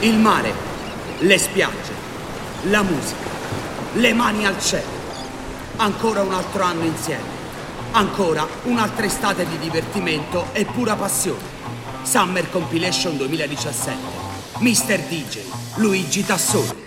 il mare, le spiagge, la musica, le mani al cielo. Ancora un altro anno insieme, ancora un'altra estate di divertimento e pura passione. Summer Compilation 2017. Mr. DJ Luigi Tassoni.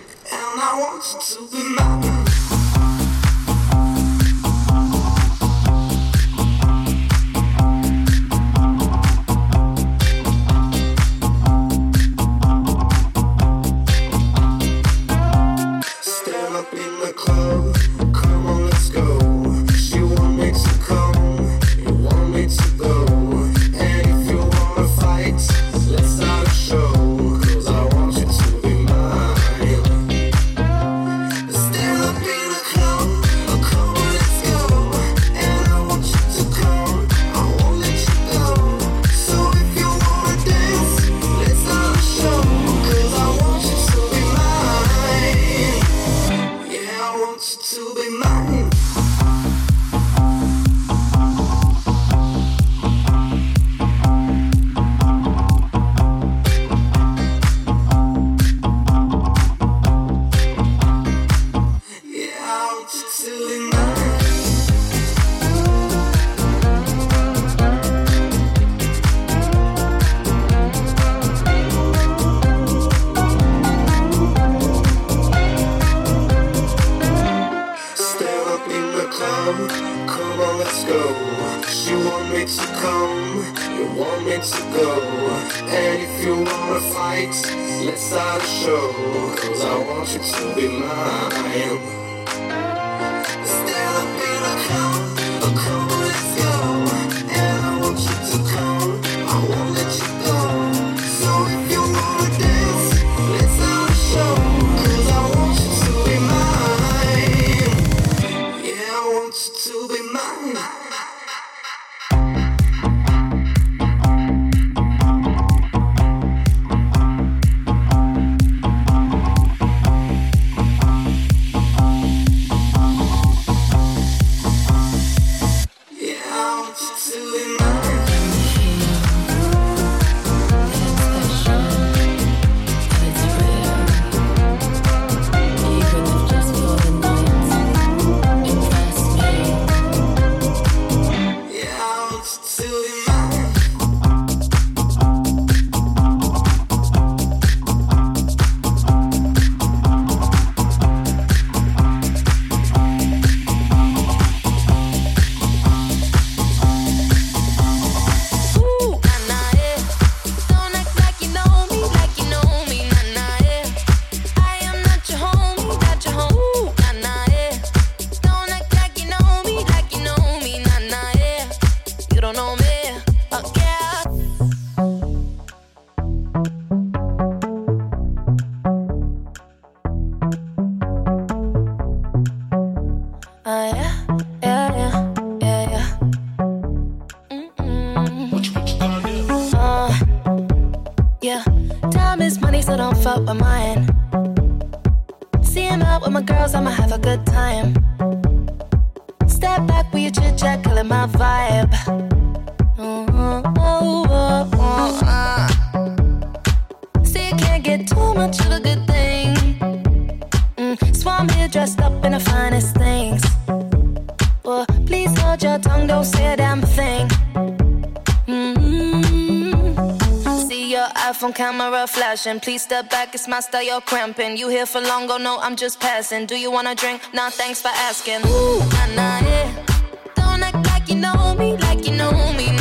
dressed up in the finest things. Well, please hold your tongue, don't say a damn thing. Mm-hmm. See your iPhone camera flashing. Please step back, it's my style, you're cramping. You here for long, oh no, I'm just passing. Do you wanna drink? Nah, thanks for asking. Ooh, nah, nah, yeah. Don't act like you know me, like you know me.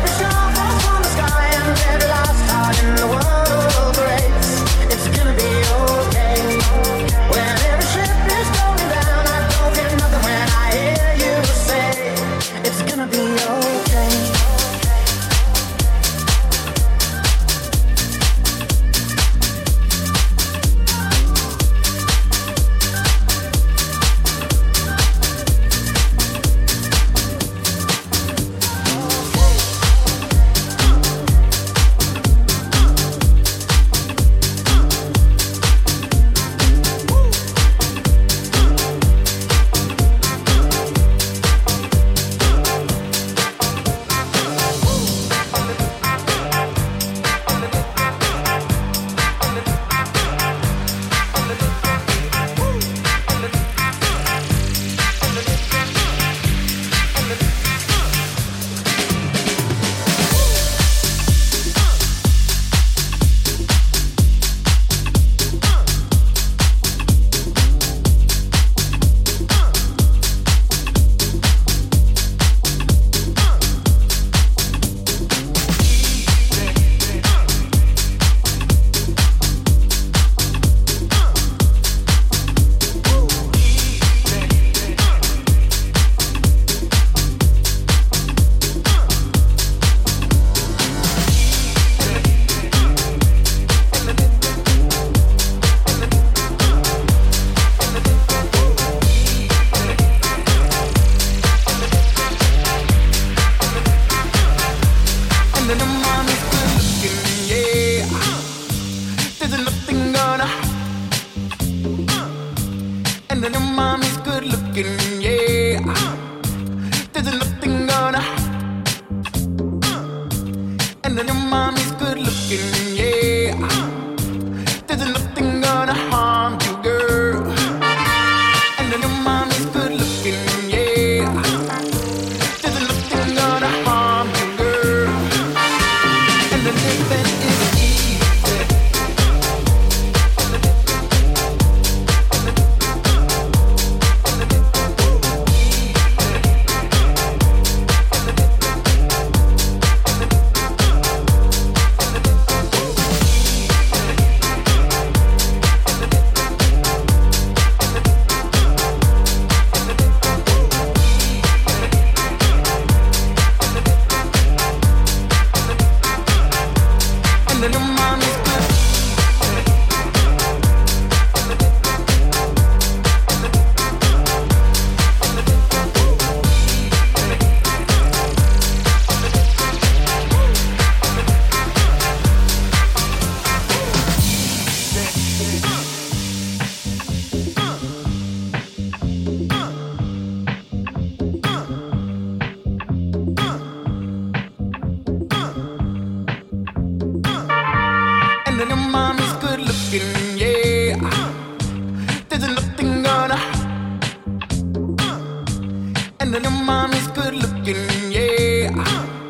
And your mommy's good looking, yeah.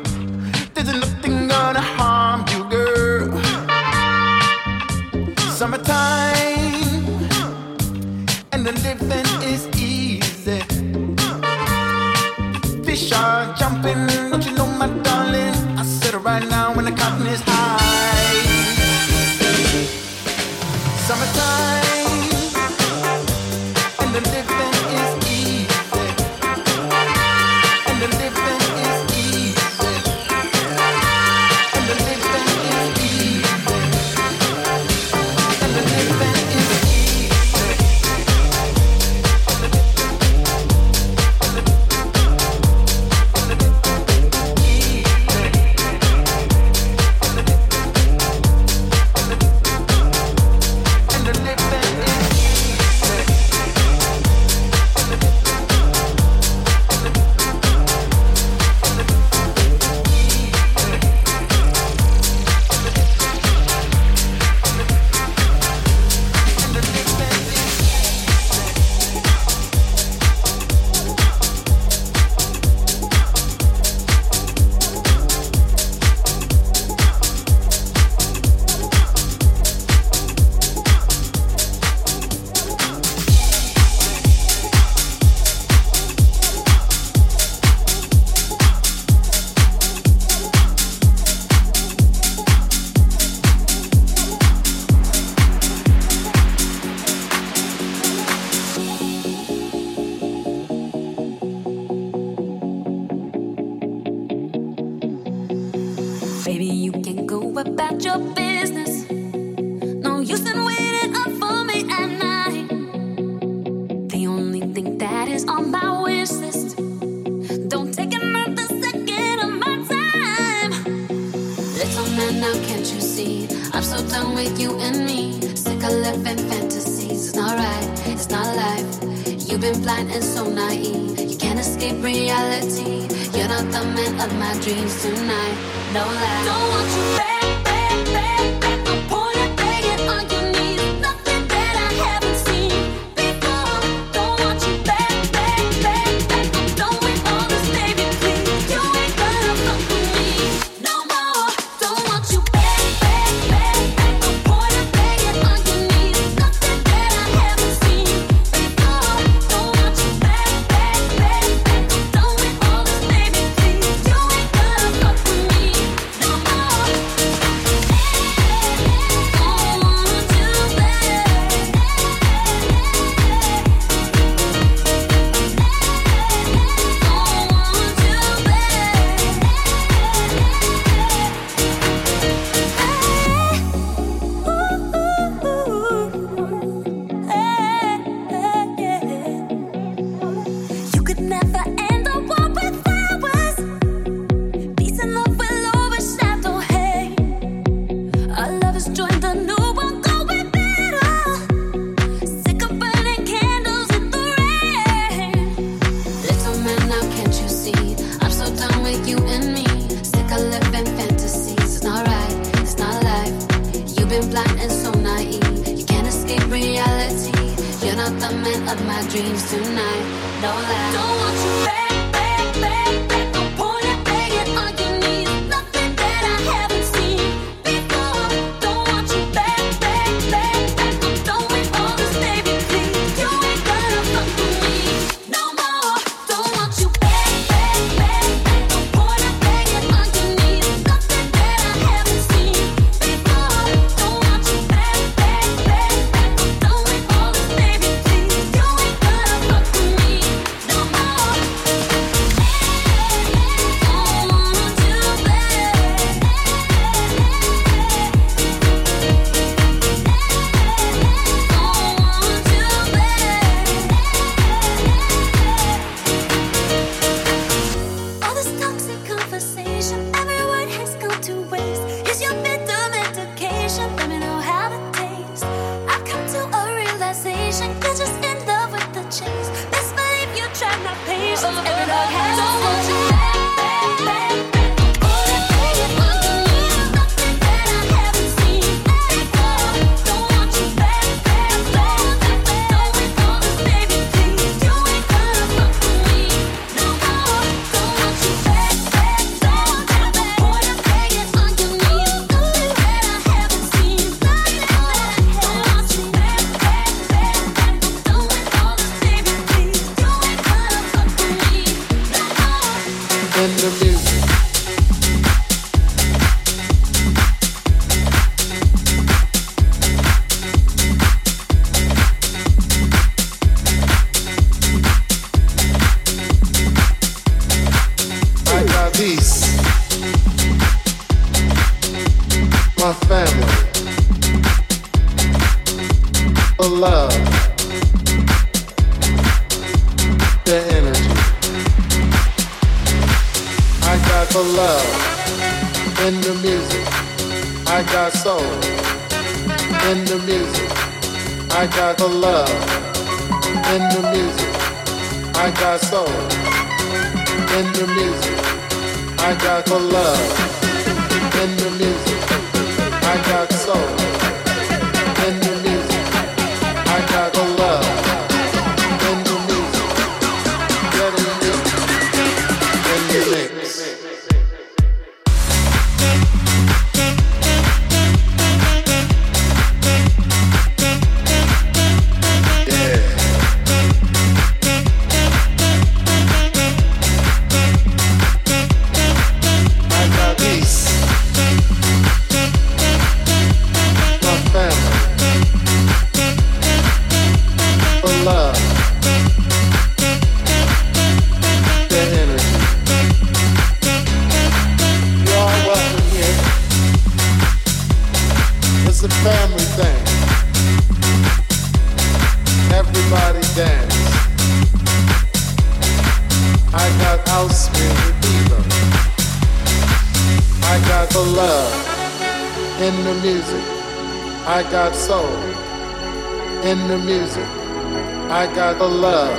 love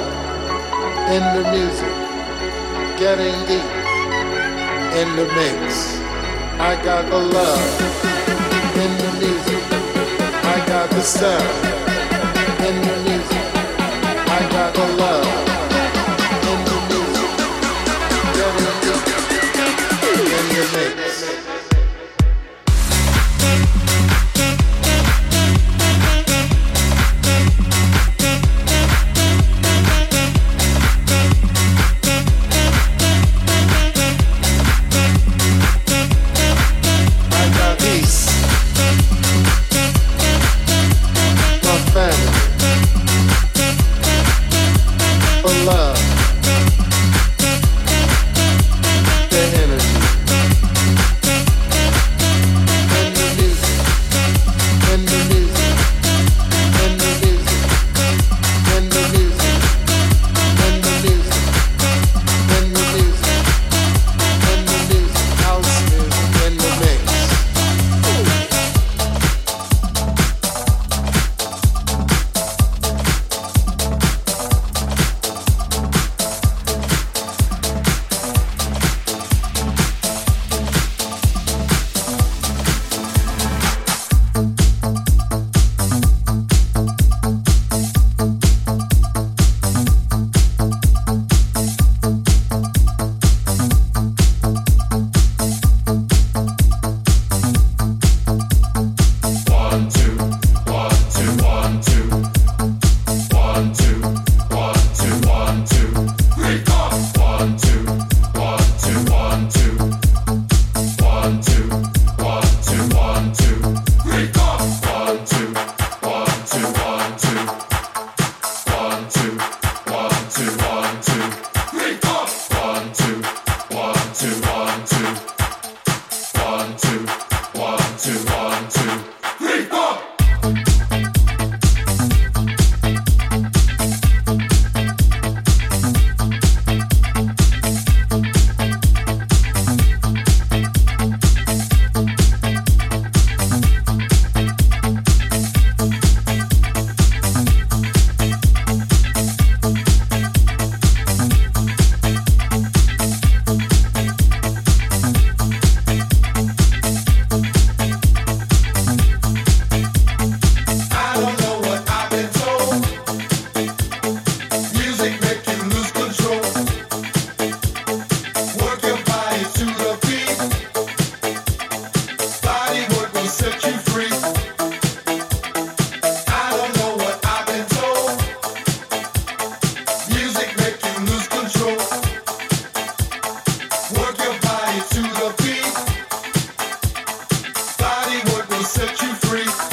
in the music, getting deep in the mix. I got the love in the music. I got the sound. free.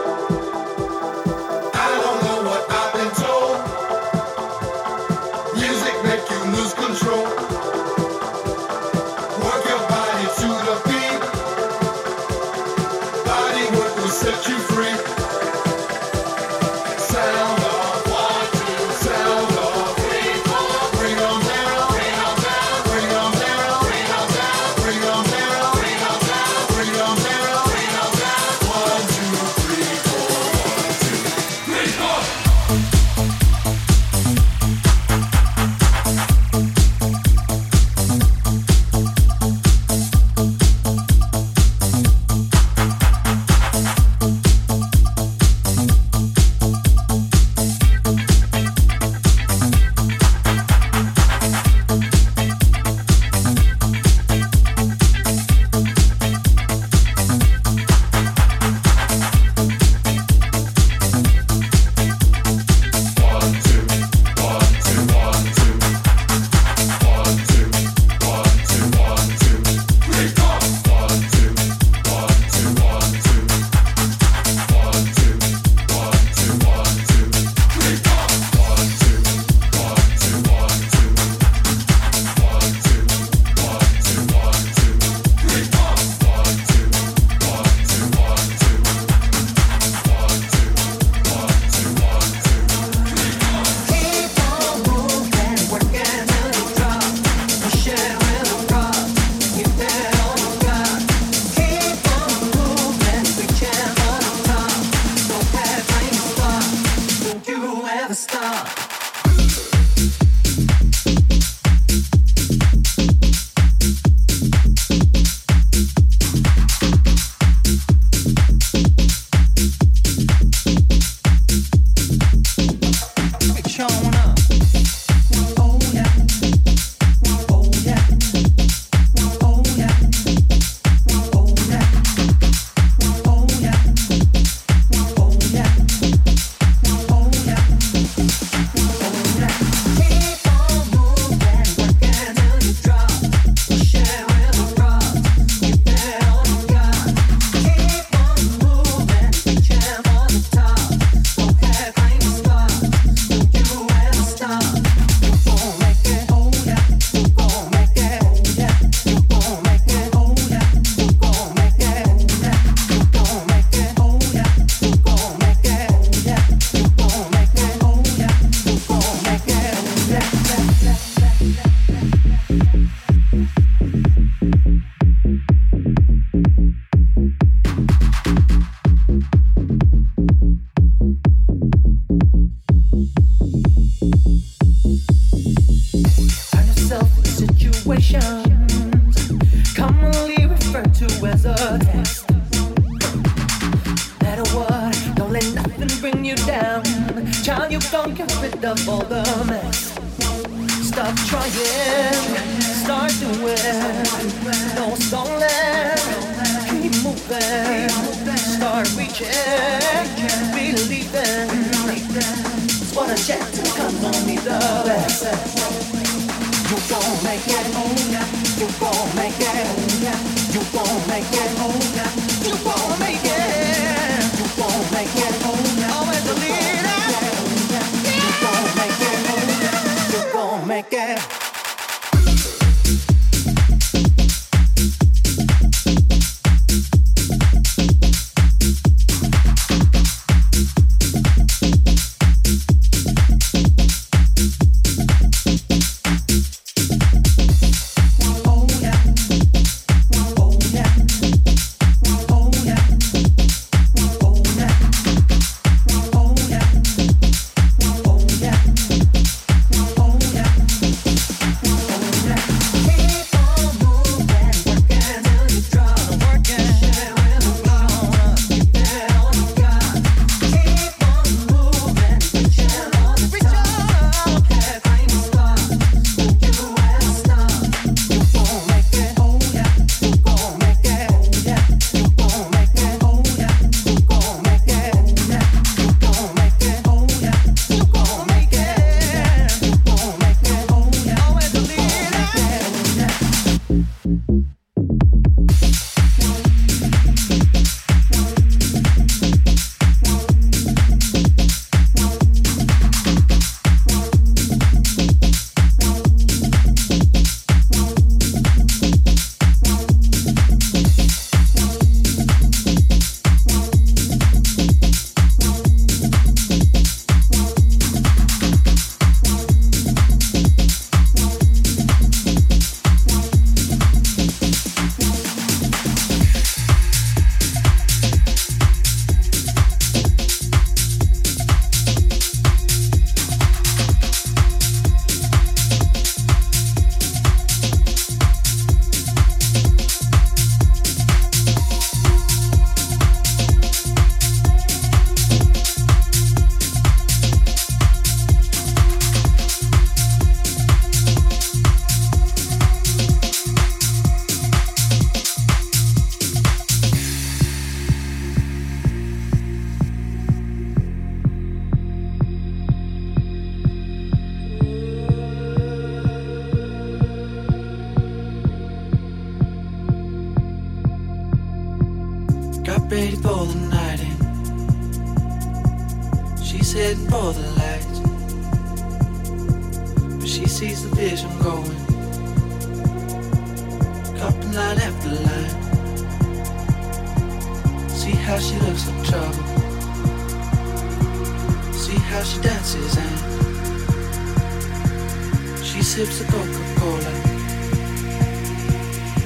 You won't make it home now. For the night in. She's heading for the light. But she sees the vision going. Copping line after line. See how she looks like trouble. See how she dances and she sips the Coca-Cola.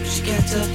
She can't tell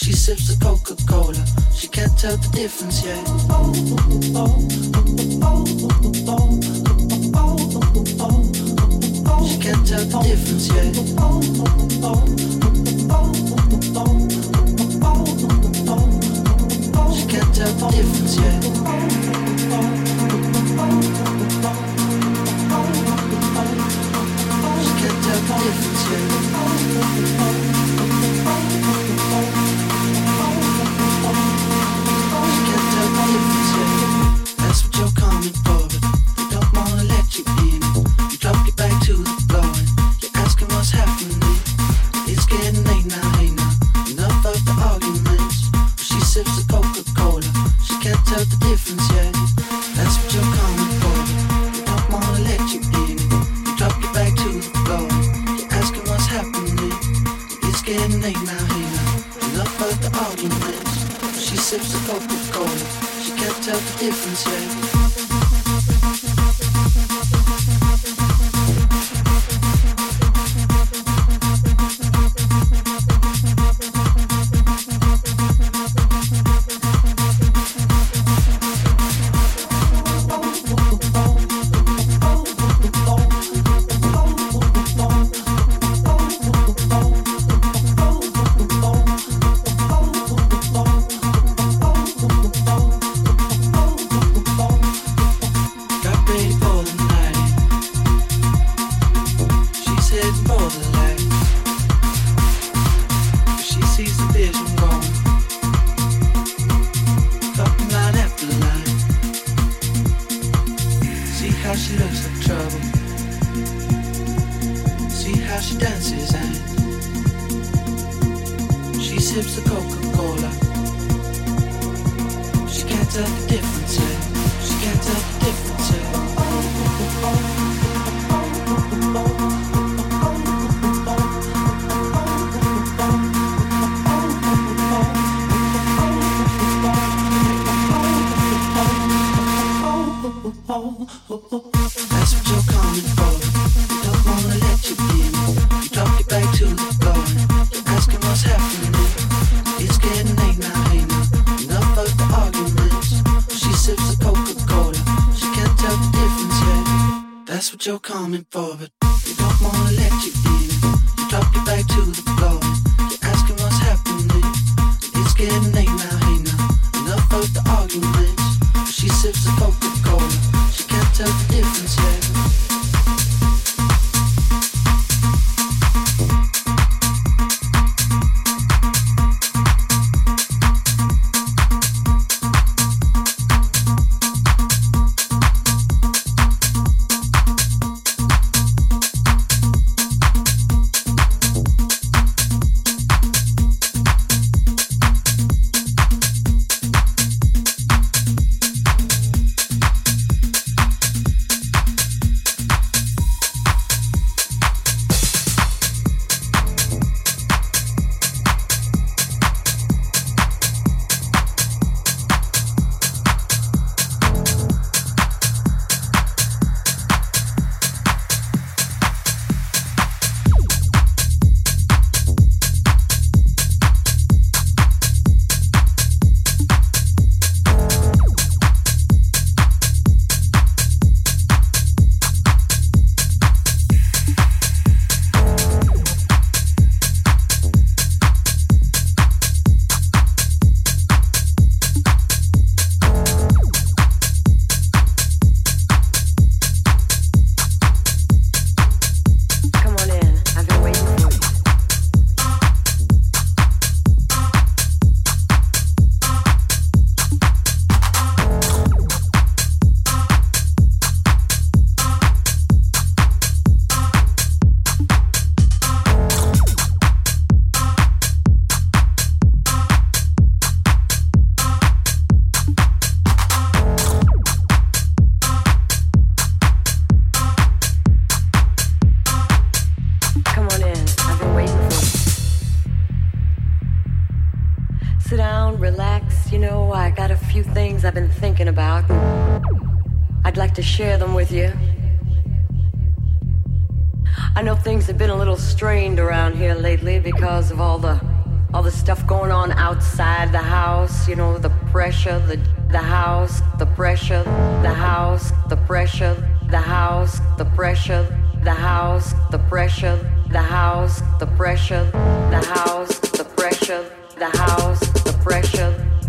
She sips the Coca-Cola. She can't tell the difference yet. She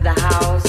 the house,